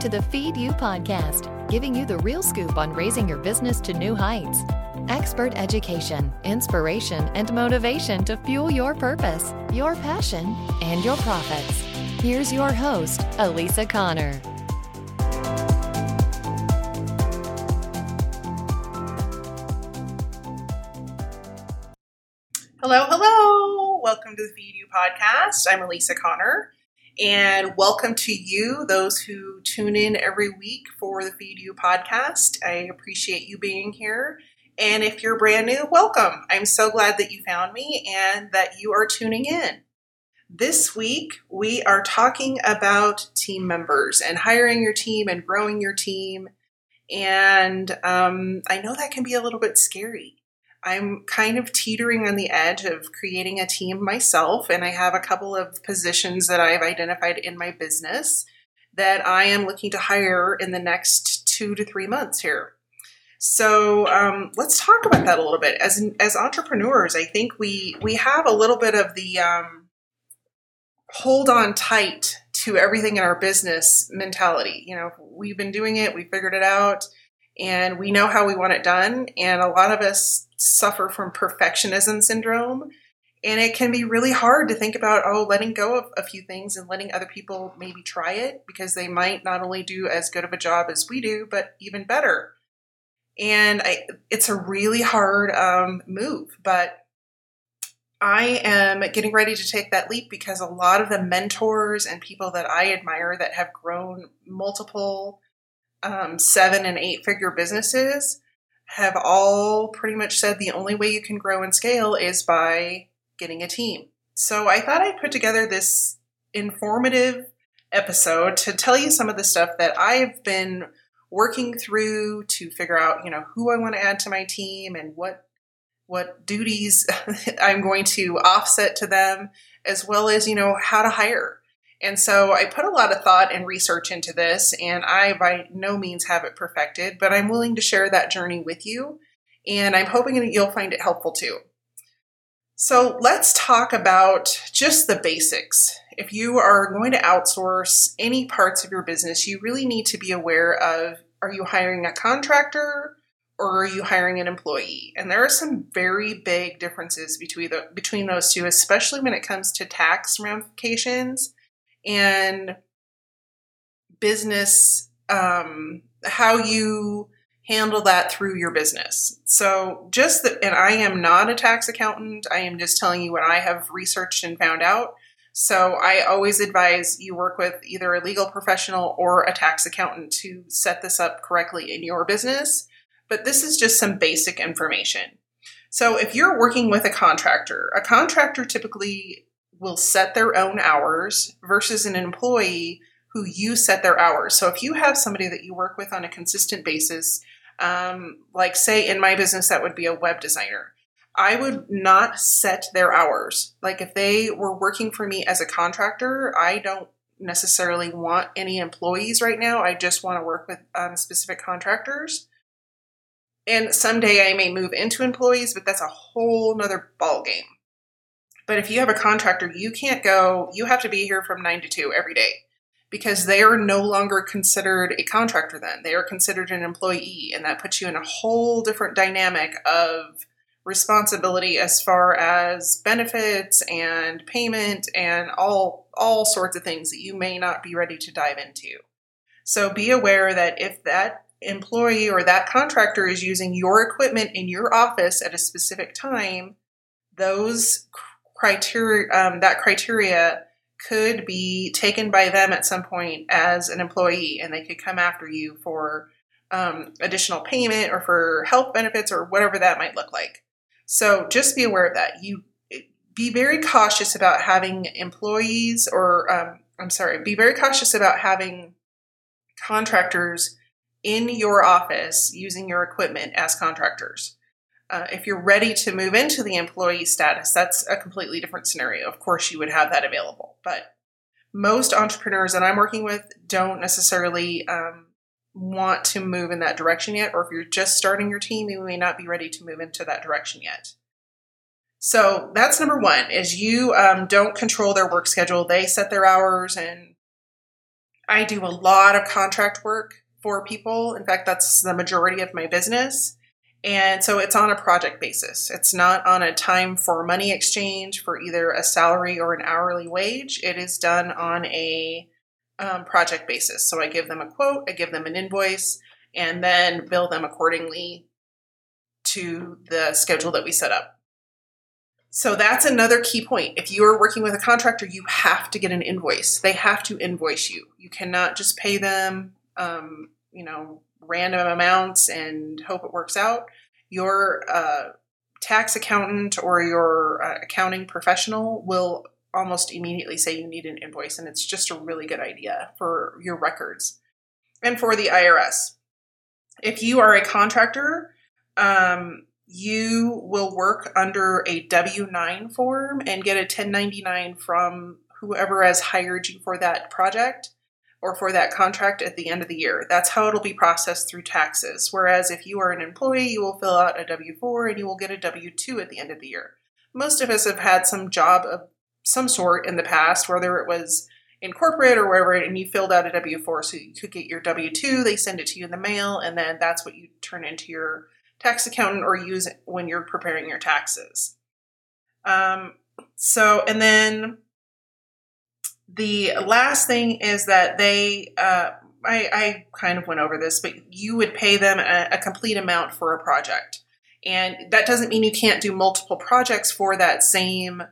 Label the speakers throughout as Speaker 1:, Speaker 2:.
Speaker 1: to the Feed You podcast, giving you the real scoop on raising your business to new heights. Expert education, inspiration, and motivation to fuel your purpose, your passion, and your profits. Here's your host, Elisa Connor.
Speaker 2: Hello, hello. Welcome to the Feed You podcast. I'm Elisa Connor, and welcome to you, those who tune in every week for the Feed You podcast. I appreciate you being here. And if you're brand new, welcome. I'm so glad that you found me and that you are tuning in. This week, we are talking about team members and hiring your team and growing your team. And um, I know that can be a little bit scary. I'm kind of teetering on the edge of creating a team myself, and I have a couple of positions that I've identified in my business that I am looking to hire in the next two to three months here. So um, let's talk about that a little bit. As as entrepreneurs, I think we we have a little bit of the um, hold on tight to everything in our business mentality. You know, we've been doing it, we figured it out, and we know how we want it done. And a lot of us suffer from perfectionism syndrome. And it can be really hard to think about, oh, letting go of a few things and letting other people maybe try it because they might not only do as good of a job as we do, but even better. And I, it's a really hard um, move, but I am getting ready to take that leap because a lot of the mentors and people that I admire that have grown multiple um, seven and eight figure businesses have all pretty much said the only way you can grow and scale is by getting a team. So I thought I'd put together this informative episode to tell you some of the stuff that I've been working through to figure out, you know, who I want to add to my team and what what duties I'm going to offset to them as well as, you know, how to hire. And so I put a lot of thought and research into this, and I by no means have it perfected, but I'm willing to share that journey with you, and I'm hoping that you'll find it helpful too. So let's talk about just the basics. If you are going to outsource any parts of your business, you really need to be aware of are you hiring a contractor or are you hiring an employee? And there are some very big differences between the, between those two, especially when it comes to tax ramifications and business um, how you handle that through your business. So just that and I am not a tax accountant. I am just telling you what I have researched and found out. So I always advise you work with either a legal professional or a tax accountant to set this up correctly in your business. But this is just some basic information. So if you're working with a contractor, a contractor typically will set their own hours versus an employee who you set their hours. So if you have somebody that you work with on a consistent basis, um, like say in my business, that would be a web designer. I would not set their hours. Like if they were working for me as a contractor, I don't necessarily want any employees right now. I just want to work with um, specific contractors. And someday I may move into employees, but that's a whole nother ball game. But if you have a contractor, you can't go, you have to be here from nine to two every day because they are no longer considered a contractor then. They are considered an employee, and that puts you in a whole different dynamic of responsibility as far as benefits and payment and all all sorts of things that you may not be ready to dive into. So be aware that if that employee or that contractor is using your equipment in your office at a specific time, those criteria um, that criteria could be taken by them at some point as an employee and they could come after you for um, additional payment or for health benefits or whatever that might look like. So just be aware of that. You be very cautious about having employees or um, i'm sorry be very cautious about having contractors in your office using your equipment as contractors uh, if you're ready to move into the employee status, that's a completely different scenario. Of course, you would have that available, but most entrepreneurs that I'm working with don't necessarily um, want to move in that direction yet, or if you're just starting your team, you may not be ready to move into that direction yet. So that's number one: is you um, don't control their work schedule; they set their hours, and I do a lot of contract work for people. In fact, that's the majority of my business. And so it's on a project basis. It's not on a time for money exchange for either a salary or an hourly wage. It is done on a um, project basis. So I give them a quote, I give them an invoice, and then bill them accordingly to the schedule that we set up. So that's another key point. If you are working with a contractor, you have to get an invoice. They have to invoice you. You cannot just pay them, um, you know, random amounts and hope it works out. Your uh, tax accountant or your uh, accounting professional will almost immediately say you need an invoice, and it's just a really good idea for your records and for the IRS. If you are a contractor, um, you will work under a W 9 form and get a 1099 from whoever has hired you for that project or for that contract at the end of the year. That's how it'll be processed through taxes. Whereas if you are an employee, you will fill out a W 4 and you will get a W 2 at the end of the year. Most of us have had some job of some sort in the past, whether it was in corporate or wherever, and you filled out a W 4 so you could get your W 2, they send it to you in the mail, and then that's what you turn into your tax accountant or use when you're preparing your taxes. Um, so, and then the last thing is that they, uh, I, I, kind of went over this, but you would pay them a, a complete amount for a project. And that doesn't mean you can't do multiple projects for that same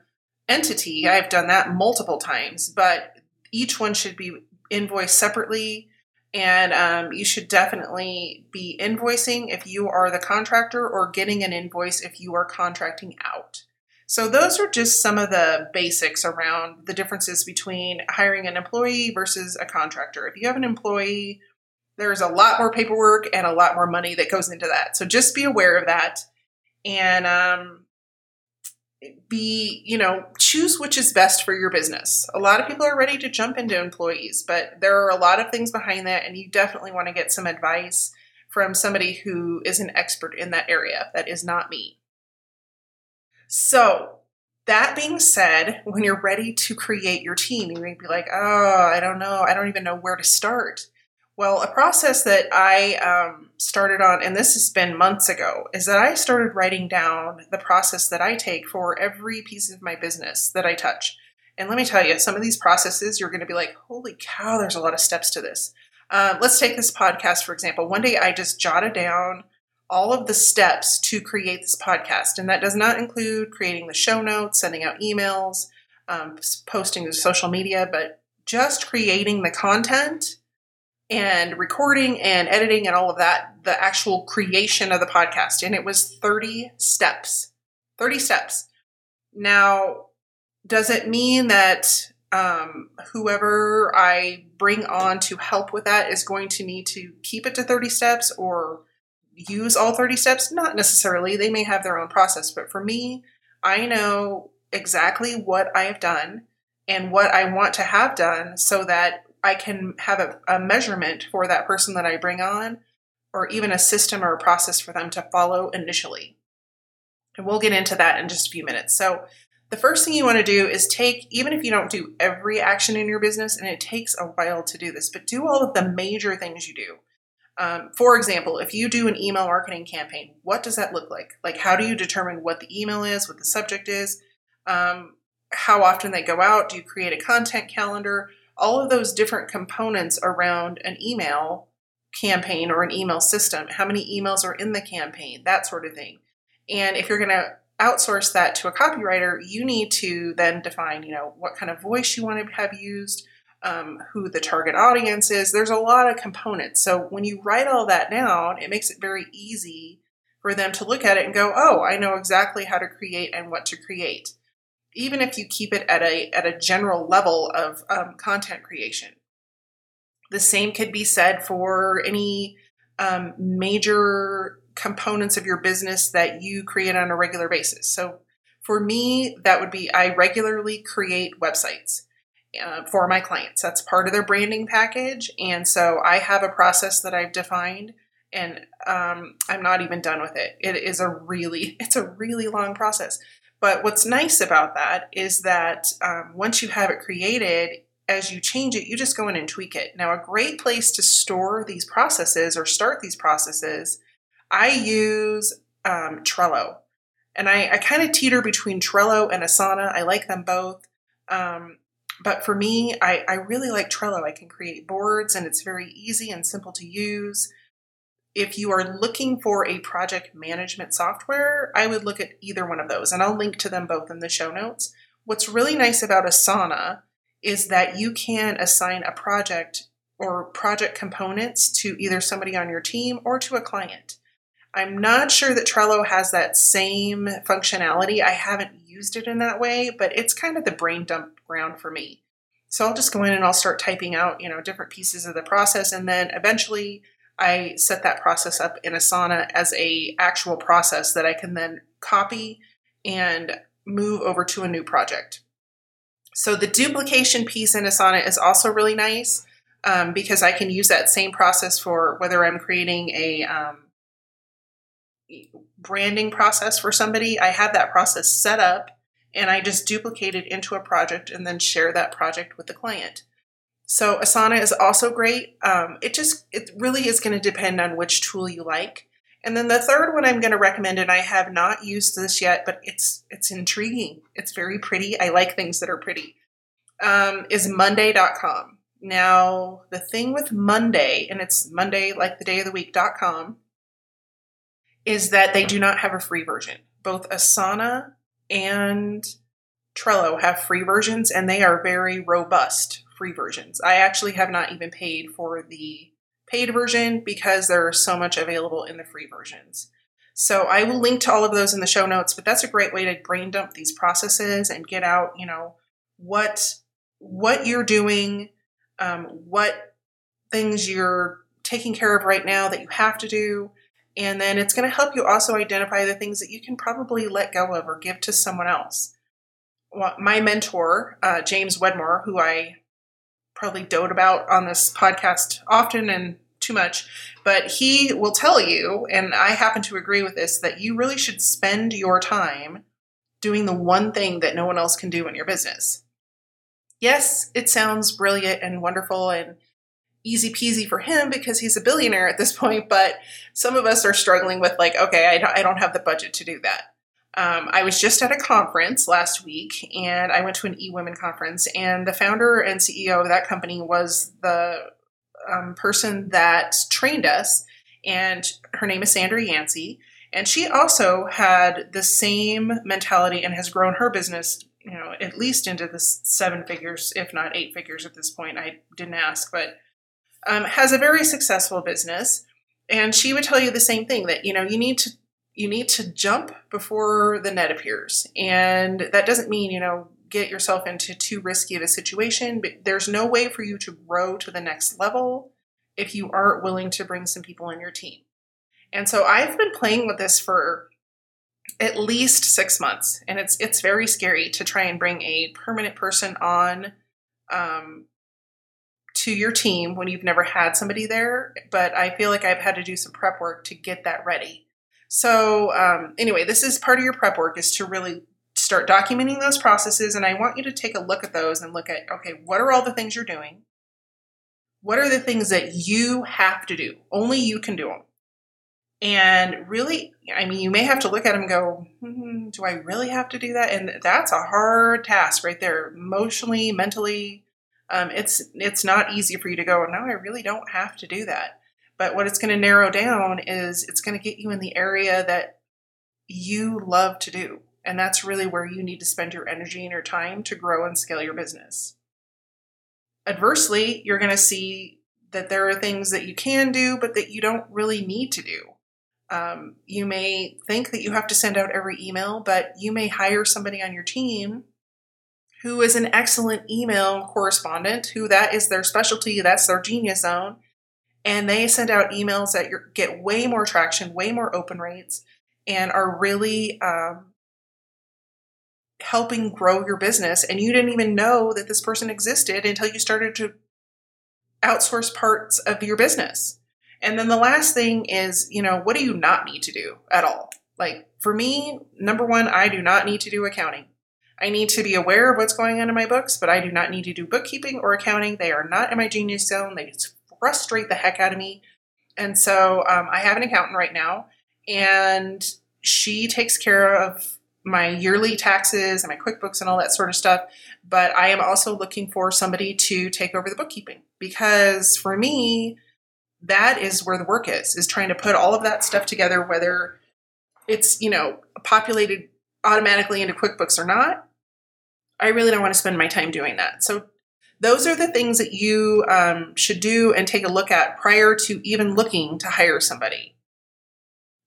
Speaker 2: entity. I've done that multiple times, but each one should be invoiced separately and um, you should definitely be invoicing if you are the contractor or getting an invoice if you are contracting out. So, those are just some of the basics around the differences between hiring an employee versus a contractor. If you have an employee, there's a lot more paperwork and a lot more money that goes into that. So, just be aware of that. And um, be, you know, choose which is best for your business. A lot of people are ready to jump into employees, but there are a lot of things behind that, and you definitely want to get some advice from somebody who is an expert in that area. That is not me. So, that being said, when you're ready to create your team, you may be like, oh, I don't know. I don't even know where to start. Well, a process that I um, started on, and this has been months ago, is that I started writing down the process that I take for every piece of my business that I touch. And let me tell you, some of these processes, you're going to be like, holy cow, there's a lot of steps to this. Uh, let's take this podcast, for example. One day I just jotted down all of the steps to create this podcast. And that does not include creating the show notes, sending out emails, um, posting to social media, but just creating the content and recording and editing and all of that, the actual creation of the podcast. And it was 30 steps. 30 steps. Now, does it mean that um, whoever I bring on to help with that is going to need to keep it to 30 steps or use all 30 steps? Not necessarily. They may have their own process. But for me, I know exactly what I have done and what I want to have done so that I can have a, a measurement for that person that I bring on, or even a system or a process for them to follow initially. And we'll get into that in just a few minutes. So, the first thing you want to do is take, even if you don't do every action in your business, and it takes a while to do this, but do all of the major things you do. Um, for example, if you do an email marketing campaign, what does that look like? Like, how do you determine what the email is, what the subject is, um, how often they go out? Do you create a content calendar? all of those different components around an email campaign or an email system. How many emails are in the campaign? That sort of thing. And if you're going to outsource that to a copywriter, you need to then define, you know, what kind of voice you want to have used, um, who the target audience is. There's a lot of components. So when you write all that down, it makes it very easy for them to look at it and go, oh, I know exactly how to create and what to create even if you keep it at a at a general level of um, content creation. The same could be said for any um, major components of your business that you create on a regular basis. So, for me, that would be I regularly create websites. Uh, for my clients. That's part of their branding package. And so I have a process that I've defined and um, I'm not even done with it. It is a really, it's a really long process. But what's nice about that is that um, once you have it created, as you change it, you just go in and tweak it. Now, a great place to store these processes or start these processes, I use um, Trello. And I, I kind of teeter between Trello and Asana. I like them both. Um, but for me, I, I really like Trello. I can create boards and it's very easy and simple to use. If you are looking for a project management software, I would look at either one of those, and I'll link to them both in the show notes. What's really nice about Asana is that you can assign a project or project components to either somebody on your team or to a client. I'm not sure that Trello has that same functionality. I haven't used it in that way, but it's kind of the brain dump ground for me. So I'll just go in and I'll start typing out, you know, different pieces of the process and then eventually I set that process up in Asana as a actual process that I can then copy and move over to a new project. So the duplication piece in Asana is also really nice um, because I can use that same process for whether I'm creating a um, branding process for somebody. I have that process set up and I just duplicate it into a project and then share that project with the client. So Asana is also great. Um, it just it really is going to depend on which tool you like. And then the third one I'm going to recommend, and I have not used this yet, but it's it's intriguing. It's very pretty. I like things that are pretty. Um, is Monday.com. Now the thing with Monday, and it's Monday like the day of the week.com, is that they do not have a free version. Both Asana and Trello have free versions, and they are very robust free versions. I actually have not even paid for the paid version because there's so much available in the free versions. So I will link to all of those in the show notes, but that's a great way to brain dump these processes and get out, you know, what what you're doing, um, what things you're taking care of right now that you have to do, and then it's going to help you also identify the things that you can probably let go of or give to someone else. Well, my mentor, uh, James Wedmore, who I probably dote about on this podcast often and too much, but he will tell you, and I happen to agree with this, that you really should spend your time doing the one thing that no one else can do in your business. Yes, it sounds brilliant and wonderful and easy peasy for him because he's a billionaire at this point, but some of us are struggling with, like, okay, I don't, I don't have the budget to do that. Um, I was just at a conference last week and I went to an eWomen conference, and the founder and CEO of that company was the um, person that trained us, and her name is Sandra Yancey. And she also had the same mentality and has grown her business, you know, at least into the seven figures, if not eight figures at this point. I didn't ask, but um, has a very successful business. And she would tell you the same thing that, you know, you need to you need to jump before the net appears. And that doesn't mean, you know, get yourself into too risky of a situation, but there's no way for you to grow to the next level if you aren't willing to bring some people in your team. And so I've been playing with this for at least 6 months and it's it's very scary to try and bring a permanent person on um, to your team when you've never had somebody there, but I feel like I've had to do some prep work to get that ready. So um, anyway, this is part of your prep work is to really start documenting those processes. And I want you to take a look at those and look at, okay, what are all the things you're doing? What are the things that you have to do? Only you can do them. And really, I mean, you may have to look at them and go, hmm, do I really have to do that? And that's a hard task right there, emotionally, mentally. Um, it's it's not easy for you to go, no, I really don't have to do that. But what it's going to narrow down is it's going to get you in the area that you love to do. And that's really where you need to spend your energy and your time to grow and scale your business. Adversely, you're going to see that there are things that you can do, but that you don't really need to do. Um, you may think that you have to send out every email, but you may hire somebody on your team who is an excellent email correspondent, who that is their specialty, that's their genius zone, and they send out emails that get way more traction, way more open rates, and are really um, helping grow your business. And you didn't even know that this person existed until you started to outsource parts of your business. And then the last thing is, you know, what do you not need to do at all? Like for me, number one, I do not need to do accounting. I need to be aware of what's going on in my books, but I do not need to do bookkeeping or accounting. They are not in my genius zone. They just frustrate the heck out of me. And so um, I have an accountant right now, and she takes care of my yearly taxes and my QuickBooks and all that sort of stuff. But I am also looking for somebody to take over the bookkeeping because for me, that is where the work is, is trying to put all of that stuff together, whether it's, you know, populated automatically into QuickBooks or not. I really don't want to spend my time doing that. So those are the things that you um, should do and take a look at prior to even looking to hire somebody.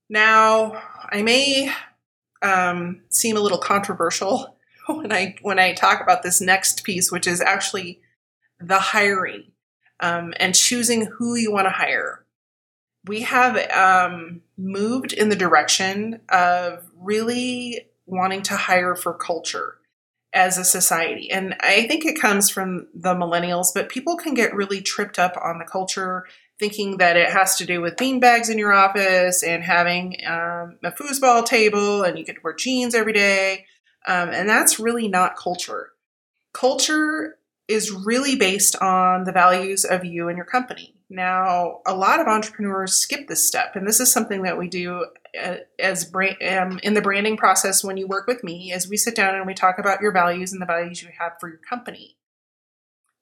Speaker 2: Now, I may um, seem a little controversial when I when I talk about this next piece, which is actually the hiring um, and choosing who you want to hire. We have um, moved in the direction of really wanting to hire for culture as a society. And I think it comes from the millennials, but people can get really tripped up on the culture, thinking that it has to do with beanbags in your office and having um, a foosball table and you get to wear jeans every day. Um, and that's really not culture. Culture is really based on the values of you and your company. Now, a lot of entrepreneurs skip this step, and this is something that we do as brand, um, in the branding process when you work with me. Is we sit down and we talk about your values and the values you have for your company,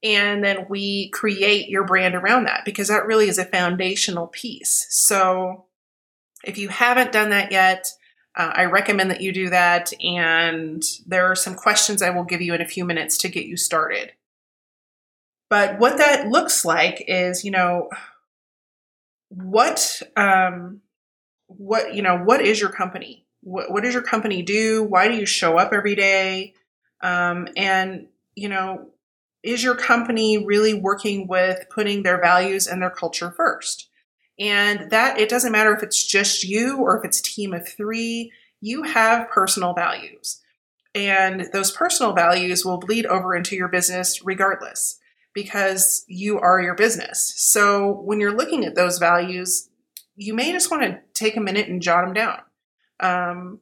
Speaker 2: and then we create your brand around that because that really is a foundational piece. So, if you haven't done that yet, uh, I recommend that you do that. And there are some questions I will give you in a few minutes to get you started. But what that looks like is, you know, what, um, what, you know, what is your company? What, what does your company do? Why do you show up every day? Um, and, you know, is your company really working with putting their values and their culture first? And that it doesn't matter if it's just you or if it's a team of three, you have personal values. And those personal values will bleed over into your business regardless because you are your business. So when you're looking at those values, you may just want to take a minute and jot them down. Um,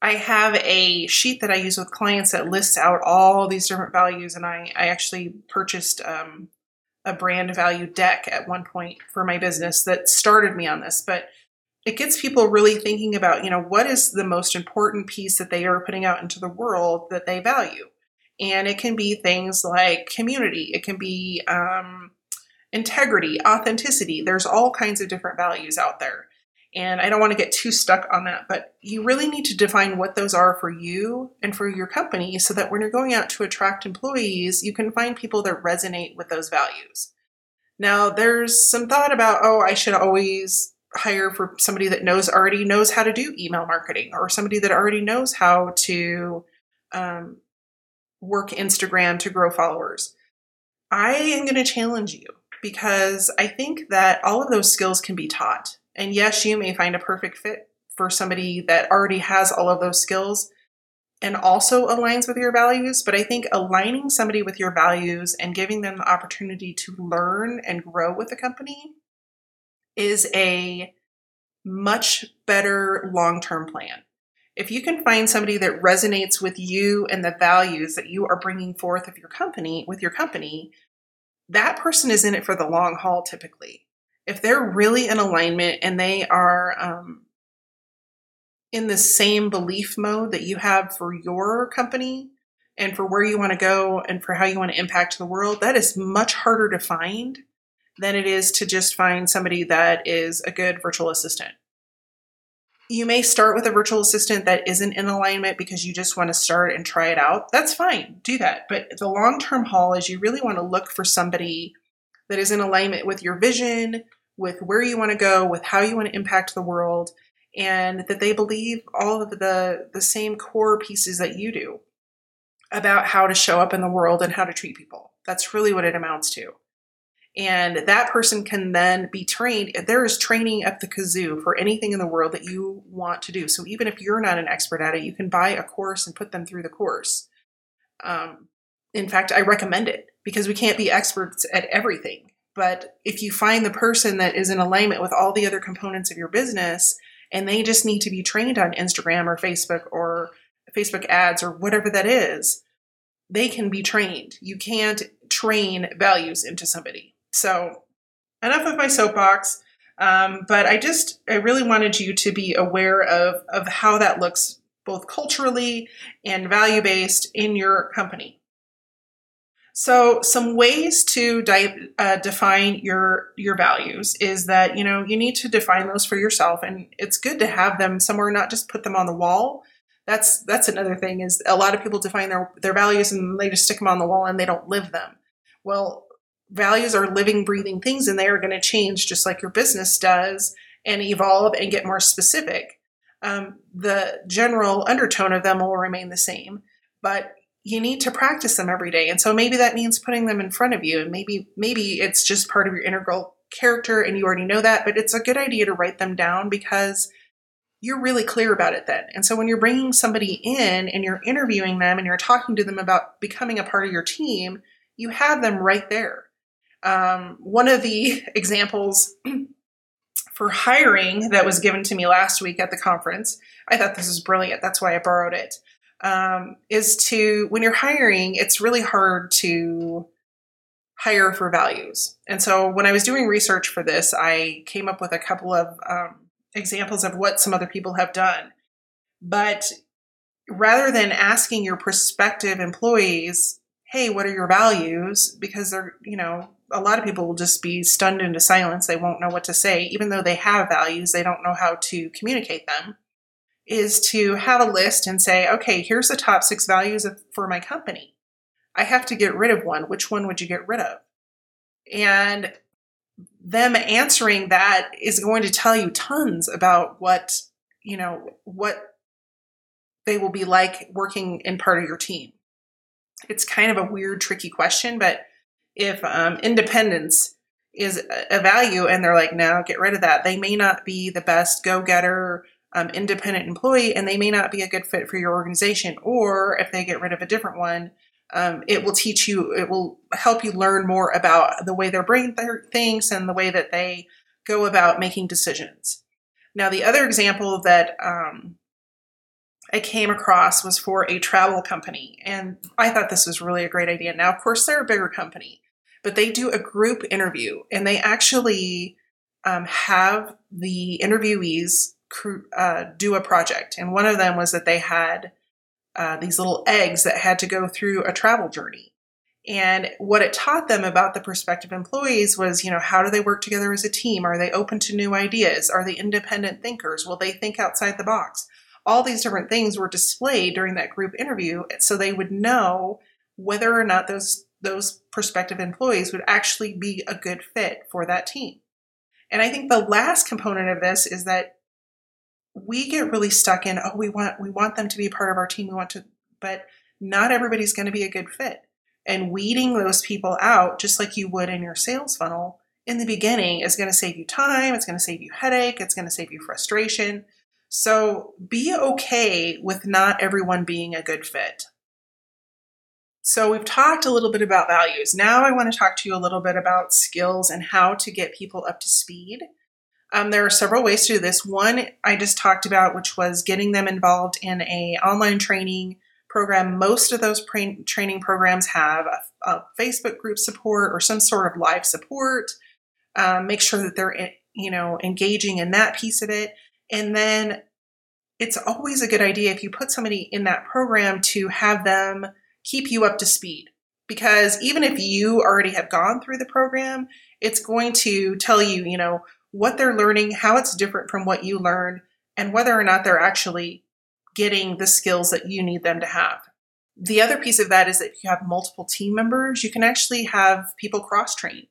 Speaker 2: I have a sheet that I use with clients that lists out all these different values, and I, I actually purchased um, a brand value deck at one point for my business that started me on this. But it gets people really thinking about, you know, what is the most important piece that they are putting out into the world that they value. And it can be things like community, it can be um, integrity, authenticity. There's all kinds of different values out there. And I don't want to get too stuck on that, but you really need to define what those are for you and for your company so that when you're going out to attract employees, you can find people that resonate with those values. Now, there's some thought about, oh, I should always hire for somebody that knows already knows how to do email marketing or somebody that already knows how to um, work Instagram to grow followers. I am going to challenge you because I think that all of those skills can be taught. And yes, you may find a perfect fit for somebody that already has all of those skills and also aligns with your values. But I think aligning somebody with your values and giving them the opportunity to learn and grow with the company is a much better long term plan. If you can find somebody that resonates with you and the values that you are bringing forth of your company with your company, that person is in it for the long haul typically. If they're really in alignment and they are um, in the same belief mode that you have for your company and for where you want to go and for how you want to impact the world, that is much harder to find than it is to just find somebody that is a good virtual assistant. You may start with a virtual assistant that isn't in alignment because you just want to start and try it out. That's fine, do that. But the long term haul is you really want to look for somebody that is in alignment with your vision, with where you want to go, with how you want to impact the world, and that they believe all of the, the same core pieces that you do about how to show up in the world and how to treat people. That's really what it amounts to. And that person can then be trained. There is training at the kazoo for anything in the world that you want to do. So even if you're not an expert at it, you can buy a course and put them through the course. Um, in fact, I recommend it because we can't be experts at everything. But if you find the person that is in alignment with all the other components of your business and they just need to be trained on Instagram or Facebook or Facebook ads or whatever that is, they can be trained. You can't train values into somebody. So, enough of my soapbox. Um, but I just, I really wanted you to be aware of, of how that looks both culturally and value based in your company. So, some ways to di- uh, define your your values is that you know you need to define those for yourself, and it's good to have them somewhere, not just put them on the wall. That's that's another thing is a lot of people define their their values and they just stick them on the wall and they don't live them. Well, values are living, breathing things, and they are going to change just like your business does and evolve and get more specific. Um, the general undertone of them will remain the same, but you need to practice them every day. And so maybe that means putting them in front of you, and maybe maybe it's just part of your integral character, and you already know that. But it's a good idea to write them down because you're really clear about it then. And so when you're bringing somebody in and you're interviewing them and you're talking to them about becoming a part of your team, you have them right there. Um, one of the examples for hiring that was given to me last week at the conference, I thought this was brilliant. That's why I borrowed it. Um, is to when you're hiring, it's really hard to hire for values. And so when I was doing research for this, I came up with a couple of um, examples of what some other people have done. But rather than asking your prospective employees, hey, what are your values? Because they're, you know, a lot of people will just be stunned into silence. They won't know what to say. Even though they have values, they don't know how to communicate them. Is to have a list and say, okay, here's the top six values of, for my company. I have to get rid of one. Which one would you get rid of? And them answering that is going to tell you tons about what, you know, what they will be like working in part of your team. It's kind of a weird, tricky question, but if um, independence is a value and they're like, no, get rid of that, they may not be the best go getter, um, independent employee, and they may not be a good fit for your organization. Or if they get rid of a different one, um, it will teach you, it will help you learn more about the way their brain th- thinks and the way that they go about making decisions. Now, the other example that um, I came across was for a travel company, and I thought this was really a great idea. Now, of course, they're a bigger company, but they do a group interview, and they actually um, have the interviewees uh, do a project. And one of them was that they had uh, these little eggs that had to go through a travel journey. And what it taught them about the prospective employees was, you know, how do they work together as a team? Are they open to new ideas? Are they independent thinkers? Will they think outside the box? All these different things were displayed during that group interview so they would know whether or not those those prospective employees would actually be a good fit for that team. And I think the last component of this is that we get really stuck in oh we want we want them to be part of our team we want to but not everybody's going to be a good fit and weeding those people out just like you would in your sales funnel in the beginning is going to save you time it's going to save you headache it's going to save you frustration so be okay with not everyone being a good fit so we've talked a little bit about values now i want to talk to you a little bit about skills and how to get people up to speed um, there are several ways to do this. One I just talked about, which was getting them involved in a online training program. Most of those pra- training programs have a, a, Facebook group support or some sort of live support. Um, make sure that they're eh, you know engaging in that piece of it, and then it's always a good idea if you put somebody in that program to have them keep you up to speed because even if you already have gone through the program it's going to tell you you know what they're learning, how it's different from what you learned, and whether or not they're actually getting the skills that you need them to have. The other piece of that is that if you have multiple team members, you can actually have people cross train.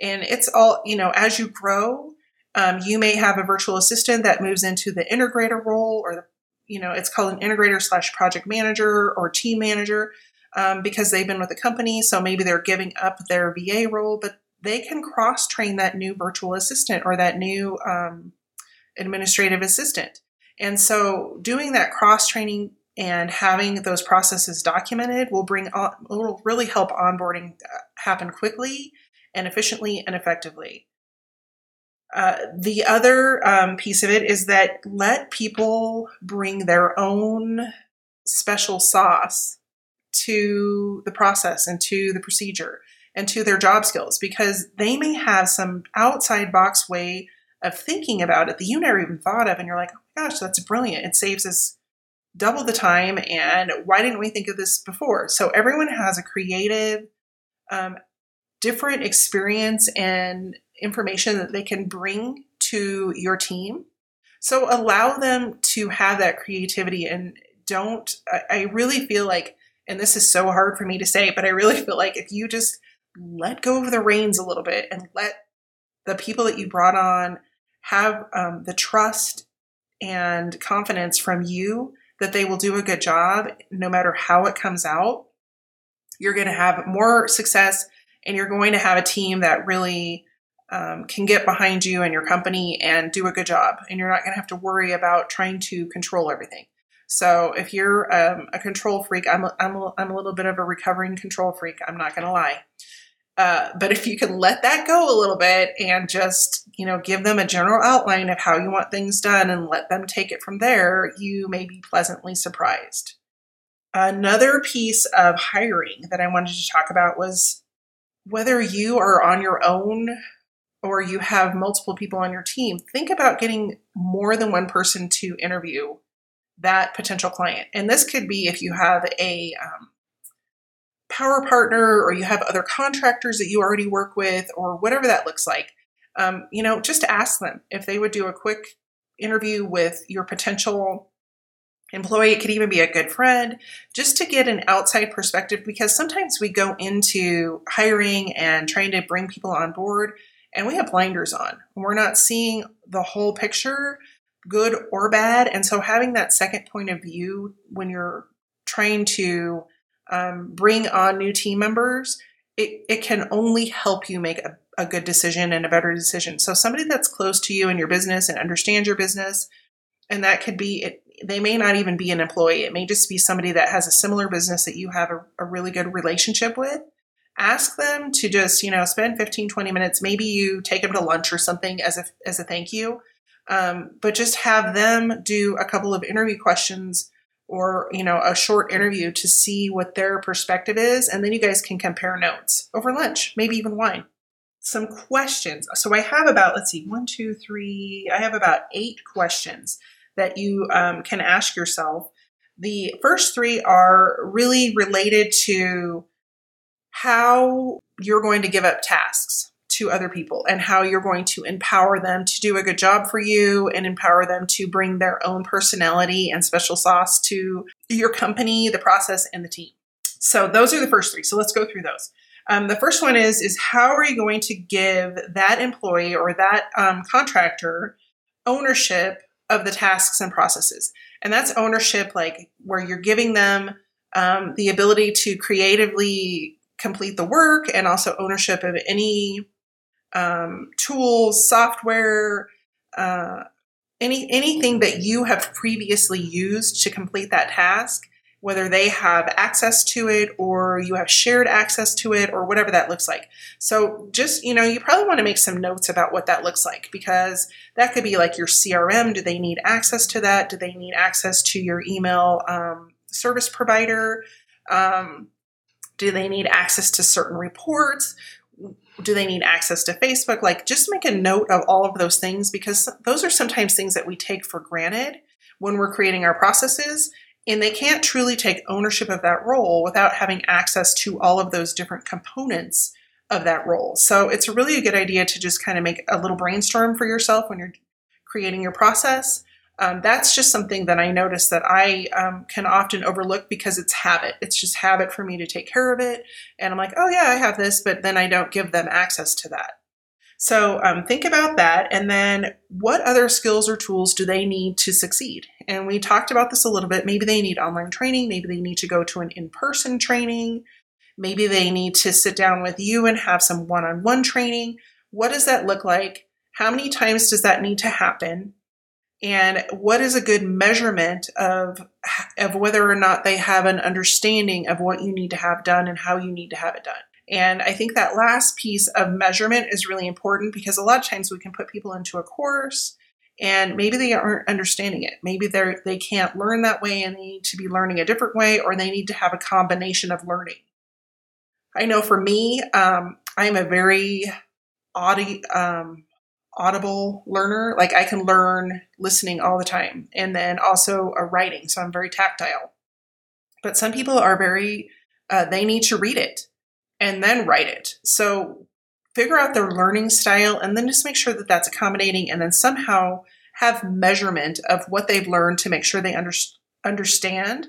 Speaker 2: And it's all, you know, as you grow, um, you may have a virtual assistant that moves into the integrator role or the, you know, it's called an integrator slash project manager or team manager um, because they've been with the company. So maybe they're giving up their VA role, but they can cross train that new virtual assistant or that new um, administrative assistant. And so doing that cross training and having those processes documented will bring on, will really help onboarding uh, happen quickly and efficiently and effectively. Uh, the other um, piece of it is that let people bring their own special sauce to the process and to the procedure and to their job skills because they may have some outside box way of thinking about it that you never even thought of and you're like oh my gosh that's brilliant. It saves us double the time and why didn't we think of this before? So everyone has a creative um, different experience and information that they can bring to your team. So allow them to have that creativity and don't I, I really feel like and this is so hard for me to say but i really feel like if you just let go of the reins a little bit and let the people that you brought on have um, the trust and confidence from you that they will do a good job no matter how it comes out, you're going to have more success and you're going to have a team that really um, can get behind you and your company and do a good job. And you're not going to have to worry about trying to control everything. So if you're um, a control freak, I'm a, I'm, a, I'm a little bit of a recovering control freak. I'm not going to lie. Uh, but if you can let that go a little bit and just, you know, give them a general outline of how you want things done and let them take it from there, you may be pleasantly surprised. Another piece of hiring that I wanted to talk about was whether you are on your own or you have multiple people on your team, think about getting more than one person to interview that potential client. And this could be if you have a um, power partner or you have other contractors that you already work with or whatever that looks like, um, you know, just ask them if they would do a quick interview with your potential employee. It could even be a good friend, just to get an outside perspective because sometimes we go into hiring and trying to bring people on board and we have blinders on. We're not seeing the whole picture, good or bad. And so having that second point of view when you're trying to um, bring on new team members, it, it can only help you make a, a good decision and a better decision. So somebody that's close to you in your business and understands your business, and that could be it, they may not even be an employee. It may just be somebody that has a similar business that you have a, a really good relationship with. Ask them to just, you know, spend 15, 20 minutes. Maybe you take them to lunch or something as a, as a thank you. Um, but just have them do a couple of interview questions or you know a short interview to see what their perspective is and then you guys can compare notes over lunch maybe even wine some questions so i have about let's see one two three i have about eight questions that you um, can ask yourself the first three are really related to how you're going to give up tasks to other people and how you're going to empower them to do a good job for you and empower them to bring their own personality and special sauce to your company, the process, and the team. So those are the first three. So let's go through those. Um, the first one is is how are you going to give that employee or that um, contractor ownership of the tasks and processes? And that's ownership, like where you're giving them um, the ability to creatively complete the work and also ownership of any um, tools, software, uh, any anything that you have previously used to complete that task, whether they have access to it or you have shared access to it or whatever that looks like. So just, you know, you probably want to make some notes about what that looks like because that could be like your CRM. Do they need access to that? Do they need access to your email um, service provider? Um, do they need access to certain reports? do they need access to Facebook? Like, just make a note of all of those things because those are sometimes things that we take for granted when we're creating our processes. And they can't truly take ownership of that role without having access to all of those different components of that role. So it's really a good idea to just kind of make a little brainstorm for yourself when you're creating your process um, that's just something that I notice that I um, can often overlook because it's habit. It's just habit for me to take care of it. And I'm like, oh, yeah, I have this, but then I don't give them access to that. So um, think about that. And then what other skills or tools do they need to succeed? And we talked about this a little bit. Maybe they need online training. Maybe they need to go to an in person training. Maybe they need to sit down with you and have some one on one training. What does that look like? How many times does that need to happen? And what is a good measurement of of whether or not they have an understanding of what you need to have done and how you need to have it done and i think that last piece of measurement is really important because a lot of times we can put people into a course and maybe they aren't understanding it. Maybe they're they can't learn that way and they need to be learning a different way, or they need to have a combination of learning. I know for me, um, I'm a very audi- um, audible learner. Like I can learn listening all the time, and then also a writing. So I'm very tactile. But some people are very uh, they need to read it and then write it. So figure out their learning style and then just make sure that that's accommodating and then somehow have measurement of what they've learned to make sure they under- understand.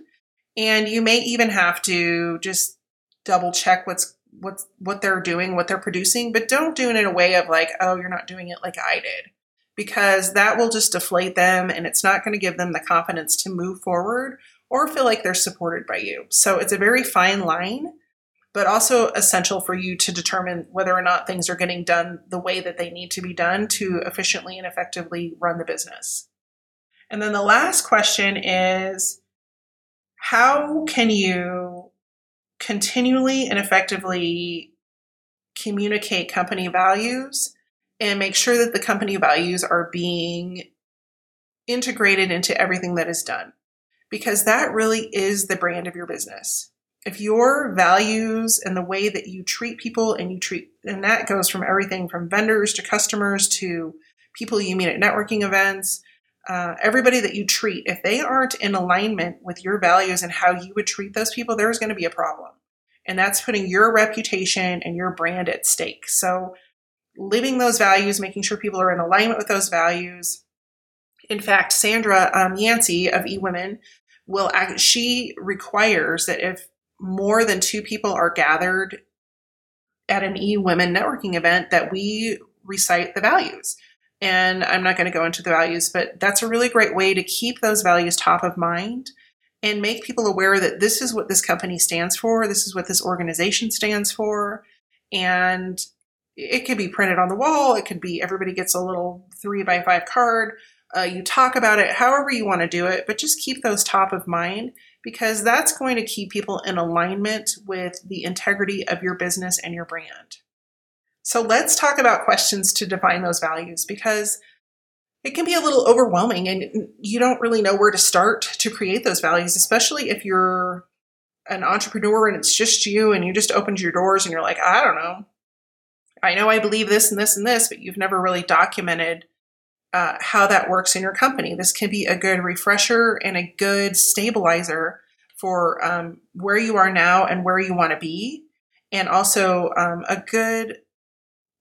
Speaker 2: And you may even have to just double check what's what's what they're doing, what they're producing, but don't do it in a way of like, oh, you're not doing it like I did. Because that will just deflate them and it's not going to give them the confidence to move forward or feel like they're supported by you. So it's a very fine line, but also essential for you to determine whether or not things are getting done the way that they need to be done to efficiently and effectively run the business. And then the last question is how can you continually and effectively communicate company values and make sure that the company values are being integrated into everything that is done? because that really is the brand of your business. If your values and the way that you treat people and you treat, and that goes from everything from vendors to customers to people you meet at networking events, uh, everybody that you treat, if they aren't in alignment with your values and how you would treat those people, there's going to be a problem. And that's putting your reputation and your brand at stake. So, living those values, making sure people are in alignment with those values. In fact, Sandra um, Yancey of eWomen will act, she requires that if more than two people are gathered at an e women networking event that we recite the values and i'm not going to go into the values but that's a really great way to keep those values top of mind and make people aware that this is what this company stands for this is what this organization stands for and it could be printed on the wall it could be everybody gets a little three by five card uh, you talk about it however you want to do it, but just keep those top of mind because that's going to keep people in alignment with the integrity of your business and your brand. So let's talk about questions to define those values because it can be a little overwhelming and you don't really know where to start to create those values, especially if you're an entrepreneur and it's just you and you just opened your doors and you're like, I don't know. I know I believe this and this and this, but you've never really documented uh, how that works in your company. This can be a good refresher and a good stabilizer for um, where you are now and where you want to be, and also um, a good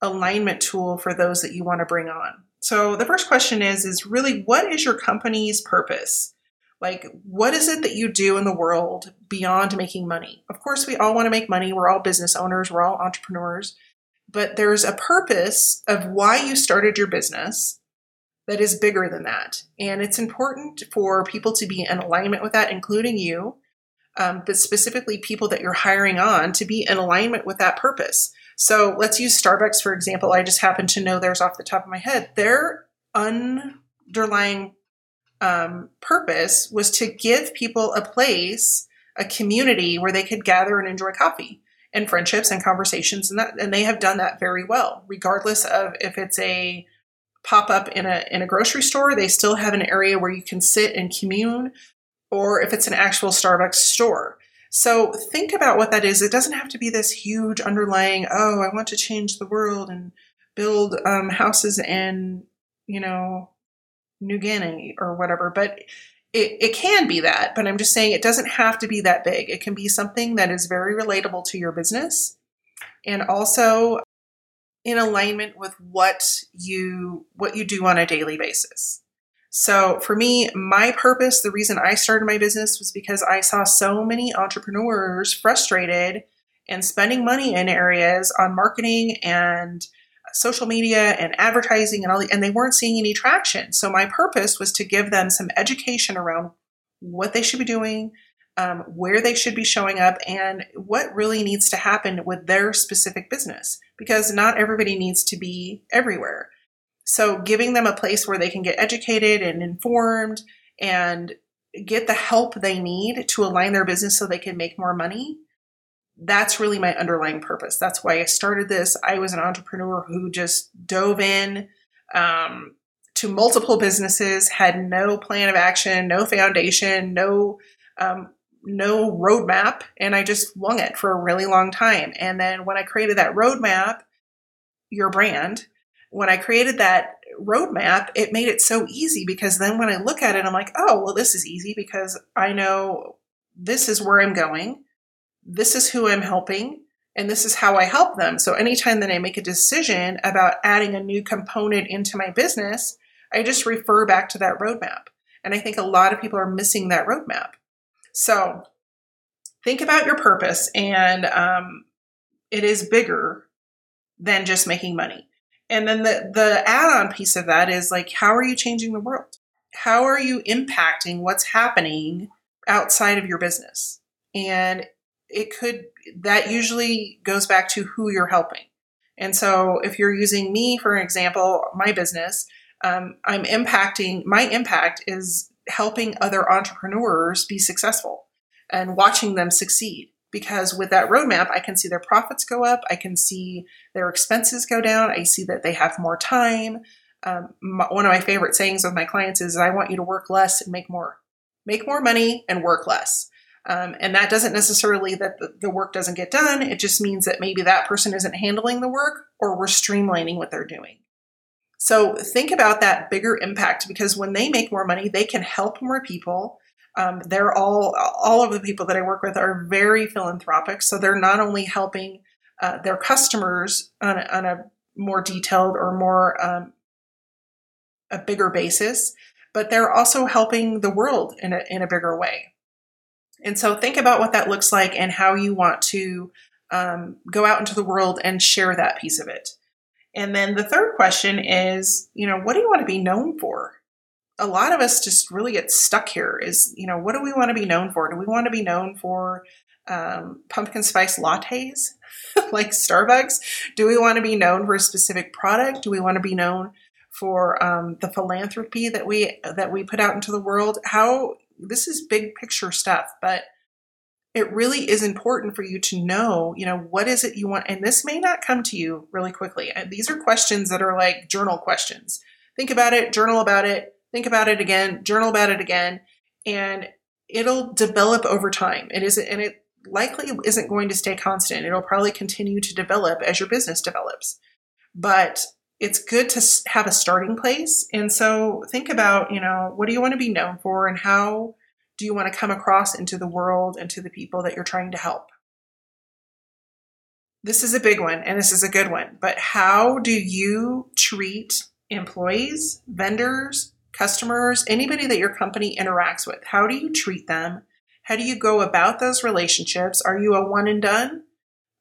Speaker 2: alignment tool for those that you want to bring on. So the first question is is really what is your company's purpose? Like what is it that you do in the world beyond making money? Of course we all want to make money. We're all business owners, we're all entrepreneurs, but there's a purpose of why you started your business that is bigger than that. And it's important for people to be in alignment with that, including you, um, but specifically people that you're hiring on to be in alignment with that purpose. So let's use Starbucks, for example. I just happen to know theirs off the top of my head. Their underlying um, purpose was to give people a place, a community where they could gather and enjoy coffee and friendships and conversations and that and they have done that very well regardless of if it's a pop up in a in a grocery store, they still have an area where you can sit and commune, or if it's an actual Starbucks store. So think about what that is. It doesn't have to be this huge underlying, oh, I want to change the world and build um, houses in, you know, New Guinea or whatever. But it, it can be that. But I'm just saying it doesn't have to be that big. It can be something that is very relatable to your business and also in alignment with what you what you do on a daily basis. So for me, my purpose, the reason I started my business was because I saw so many entrepreneurs frustrated and spending money in areas on marketing and social media and advertising and all the, and they weren't seeing any traction. So my purpose was to give them some education around what they should be doing, um, where they should be showing up, and what really needs to happen with their specific business because not everybody needs to be everywhere. So, giving them a place where they can get educated and informed and get the help they need to align their business so they can make more money. That's really my underlying purpose. That's why I started this. I was an entrepreneur who just dove in um, to multiple businesses, had no plan of action, no foundation, no um, no roadmap, and I just wung it for a really long time. And then when I created that roadmap, your brand, when I created that roadmap, it made it so easy because then when I look at it, I'm like, oh, well, this is easy because I know this is where I'm going, this is who I'm helping, and this is how I help them. So anytime that I make a decision about adding a new component into my business, I just refer back to that roadmap. And I think a lot of people are missing that roadmap. So think about your purpose, and um, it is bigger than just making money. And then the, the add on piece of that is like, how are you changing the world? How are you impacting what's happening outside of your business? And it could, that usually goes back to who you're helping. And so if you're using me, for example, my business, um, I'm impacting, my impact is helping other entrepreneurs be successful and watching them succeed because with that roadmap, I can see their profits go up, I can see their expenses go down, I see that they have more time. Um, my, one of my favorite sayings with my clients is, "I want you to work less and make more, make more money and work less." Um, and that doesn't necessarily that the, the work doesn't get done. It just means that maybe that person isn't handling the work, or we're streamlining what they're doing. So think about that bigger impact because when they make more money, they can help more people um, they're all all of the people that I work with are very philanthropic, so they're not only helping uh, their customers on a, on a, more detailed or more um, a bigger basis, but they're also helping the world in a in a bigger way. And so think about what that looks like and how you want to um, go out into the world and share that piece of it. And then the third question is, you know, what do you want to be known for? A lot of us just really get stuck here is, you know, what do we want to be known for? Do we want to be known for um, pumpkin spice lattes like Starbucks? Do we want to be known for a specific product? Do we want to be known for um, the philanthropy that we that we put out into the world? How this is big picture stuff, but it really is important for you to know, you know, what is it you want? And this may not come to you really quickly. These are questions that are like journal questions. Think about it, journal about it, think about it again, journal about it again, and it'll develop over time. It isn't, and it likely isn't going to stay constant. It'll probably continue to develop as your business develops. But it's good to have a starting place. And so think about, you know, what do you want to be known for and how do you want to come across into the world and to the people that you're trying to help? This is a big one and this is a good one, but how do you treat employees, vendors, customers, anybody that your company interacts with. How do you treat them? How do you go about those relationships? Are you a one and done?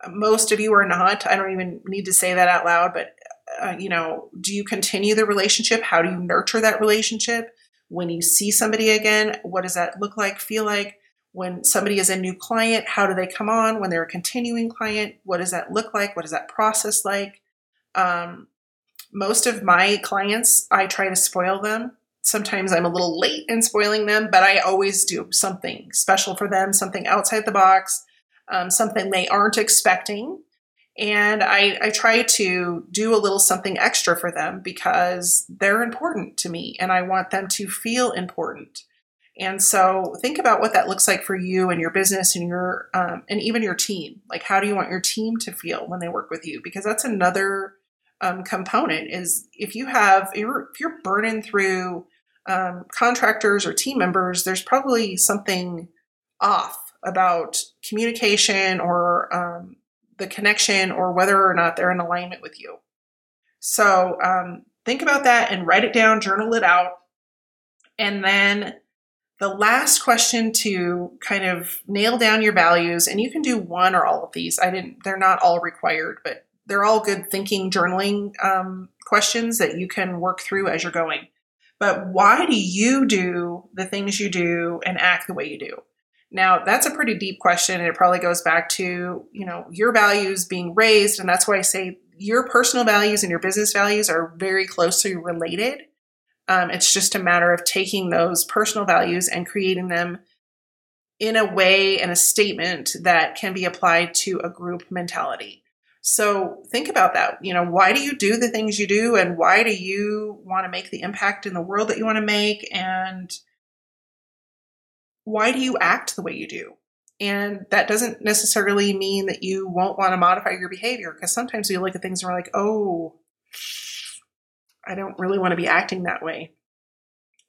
Speaker 2: Most of you are not. I don't even need to say that out loud, but uh, you know, do you continue the relationship? How do you nurture that relationship? When you see somebody again, what does that look like, feel like? When somebody is a new client, how do they come on? When they're a continuing client, what does that look like? What is that process like? Um, most of my clients, I try to spoil them sometimes I'm a little late in spoiling them, but I always do something special for them, something outside the box, um, something they aren't expecting. And I, I try to do a little something extra for them because they're important to me and I want them to feel important. And so think about what that looks like for you and your business and your um, and even your team. Like how do you want your team to feel when they work with you? Because that's another um, component is if you have if you're, if you're burning through um, contractors or team members, there's probably something off about communication or um, the connection or whether or not they're in alignment with you. So um, think about that and write it down, journal it out. And then the last question to kind of nail down your values, and you can do one or all of these. I didn't, they're not all required, but they're all good thinking journaling um, questions that you can work through as you're going. But why do you do the things you do and act the way you do? Now, that's a pretty deep question, and it probably goes back to, you know, your values being raised. And that's why I say your personal values and your business values are very closely related. Um, it's just a matter of taking those personal values and creating them in a way and a statement that can be applied to a group mentality. So think about that. You know, why do you do the things you do and why do you want to make the impact in the world that you want to make and why do you act the way you do? And that doesn't necessarily mean that you won't want to modify your behavior because sometimes we look at things and we're like, oh, I don't really want to be acting that way.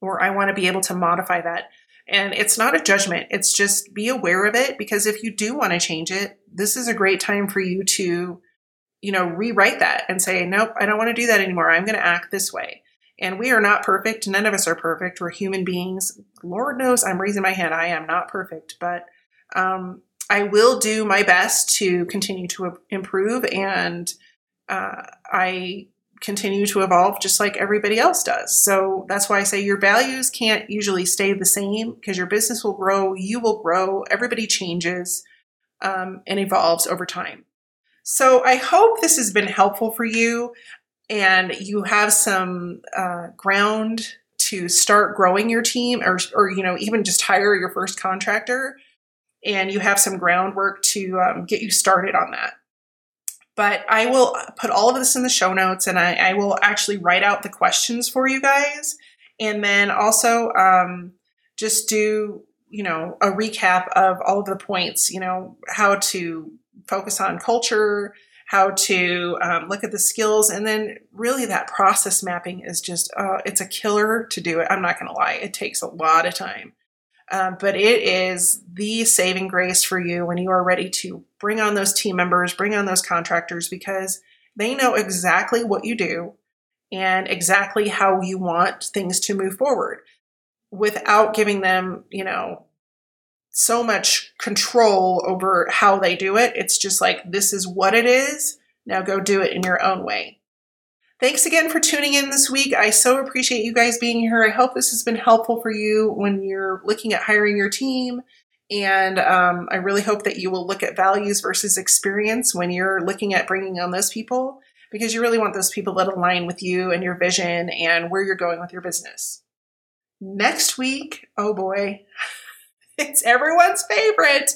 Speaker 2: Or I want to be able to modify that. And it's not a judgment, it's just be aware of it because if you do want to change it, this is a great time for you to, you know, rewrite that and say, nope, I don't want to do that anymore. I'm going to act this way. And we are not perfect. None of us are perfect. We're human beings. Lord knows I'm raising my hand. I am not perfect, but um, I will do my best to continue to improve and uh, I continue to evolve just like everybody else does. So that's why I say your values can't usually stay the same because your business will grow, you will grow, everybody changes um, and evolves over time. So I hope this has been helpful for you and you have some uh, ground to start growing your team or, or, you know, even just hire your first contractor and you have some groundwork to um, get you started on that. But I will put all of this in the show notes and I, I will actually write out the questions for you guys. And then also um, just do, you know, a recap of all of the points, you know, how to focus on culture, how to um, look at the skills and then really that process mapping is just uh, it's a killer to do it i'm not going to lie it takes a lot of time. Um, but it is the saving grace for you when you are ready to bring on those team members bring on those contractors because they know exactly what you do and exactly how you want things to move forward without giving them you know so much control over how they do it. It's just like, this is what it is. Now go do it in your own way. Thanks again for tuning in this week. I so appreciate you guys being here. I hope this has been helpful for you when you're looking at hiring your team. And um, I really hope that you will look at values versus experience when you're looking at bringing on those people because you really want those people that align with you and your vision and where you're going with your business. Next week, oh boy. It's everyone's favorite.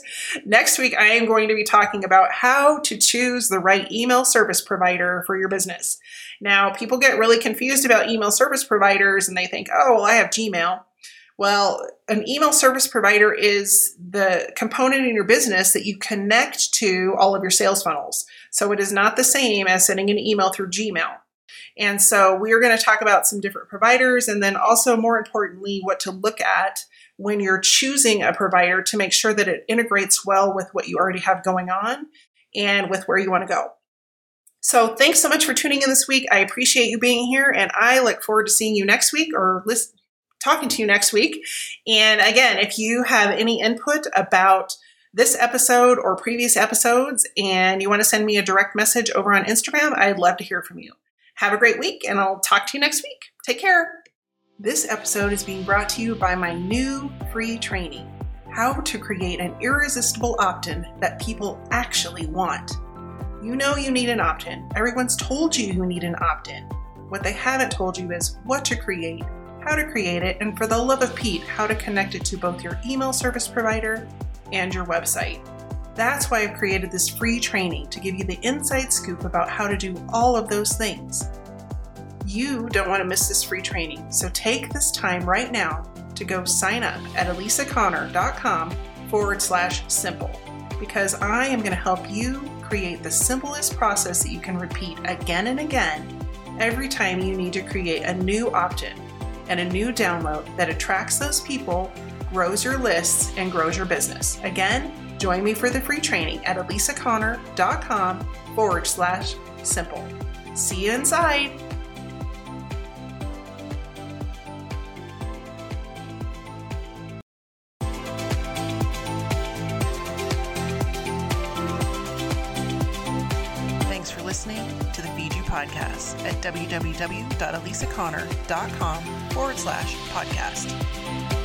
Speaker 2: Next week, I am going to be talking about how to choose the right email service provider for your business. Now, people get really confused about email service providers and they think, oh, well, I have Gmail. Well, an email service provider is the component in your business that you connect to all of your sales funnels. So it is not the same as sending an email through Gmail. And so we are going to talk about some different providers and then also, more importantly, what to look at when you're choosing a provider to make sure that it integrates well with what you already have going on and with where you want to go. So, thanks so much for tuning in this week. I appreciate you being here, and I look forward to seeing you next week or listen, talking to you next week. And again, if you have any input about this episode or previous episodes and you want to send me a direct message over on Instagram, I'd love to hear from you. Have a great week, and I'll talk to you next week. Take care. This episode is being brought to you by my new free training How to Create an Irresistible Opt in That People Actually Want. You know you need an opt in. Everyone's told you you need an opt in. What they haven't told you is what to create, how to create it, and for the love of Pete, how to connect it to both your email service provider and your website. That's why I've created this free training to give you the inside scoop about how to do all of those things. You don't want to miss this free training, so take this time right now to go sign up at elisaconnor.com forward slash simple because I am going to help you create the simplest process that you can repeat again and again every time you need to create a new opt in and a new download that attracts those people, grows your lists, and grows your business. Again, join me for the free training at elisaconnor.com forward slash simple. See you inside. www.elisaconnor.com forward slash podcast.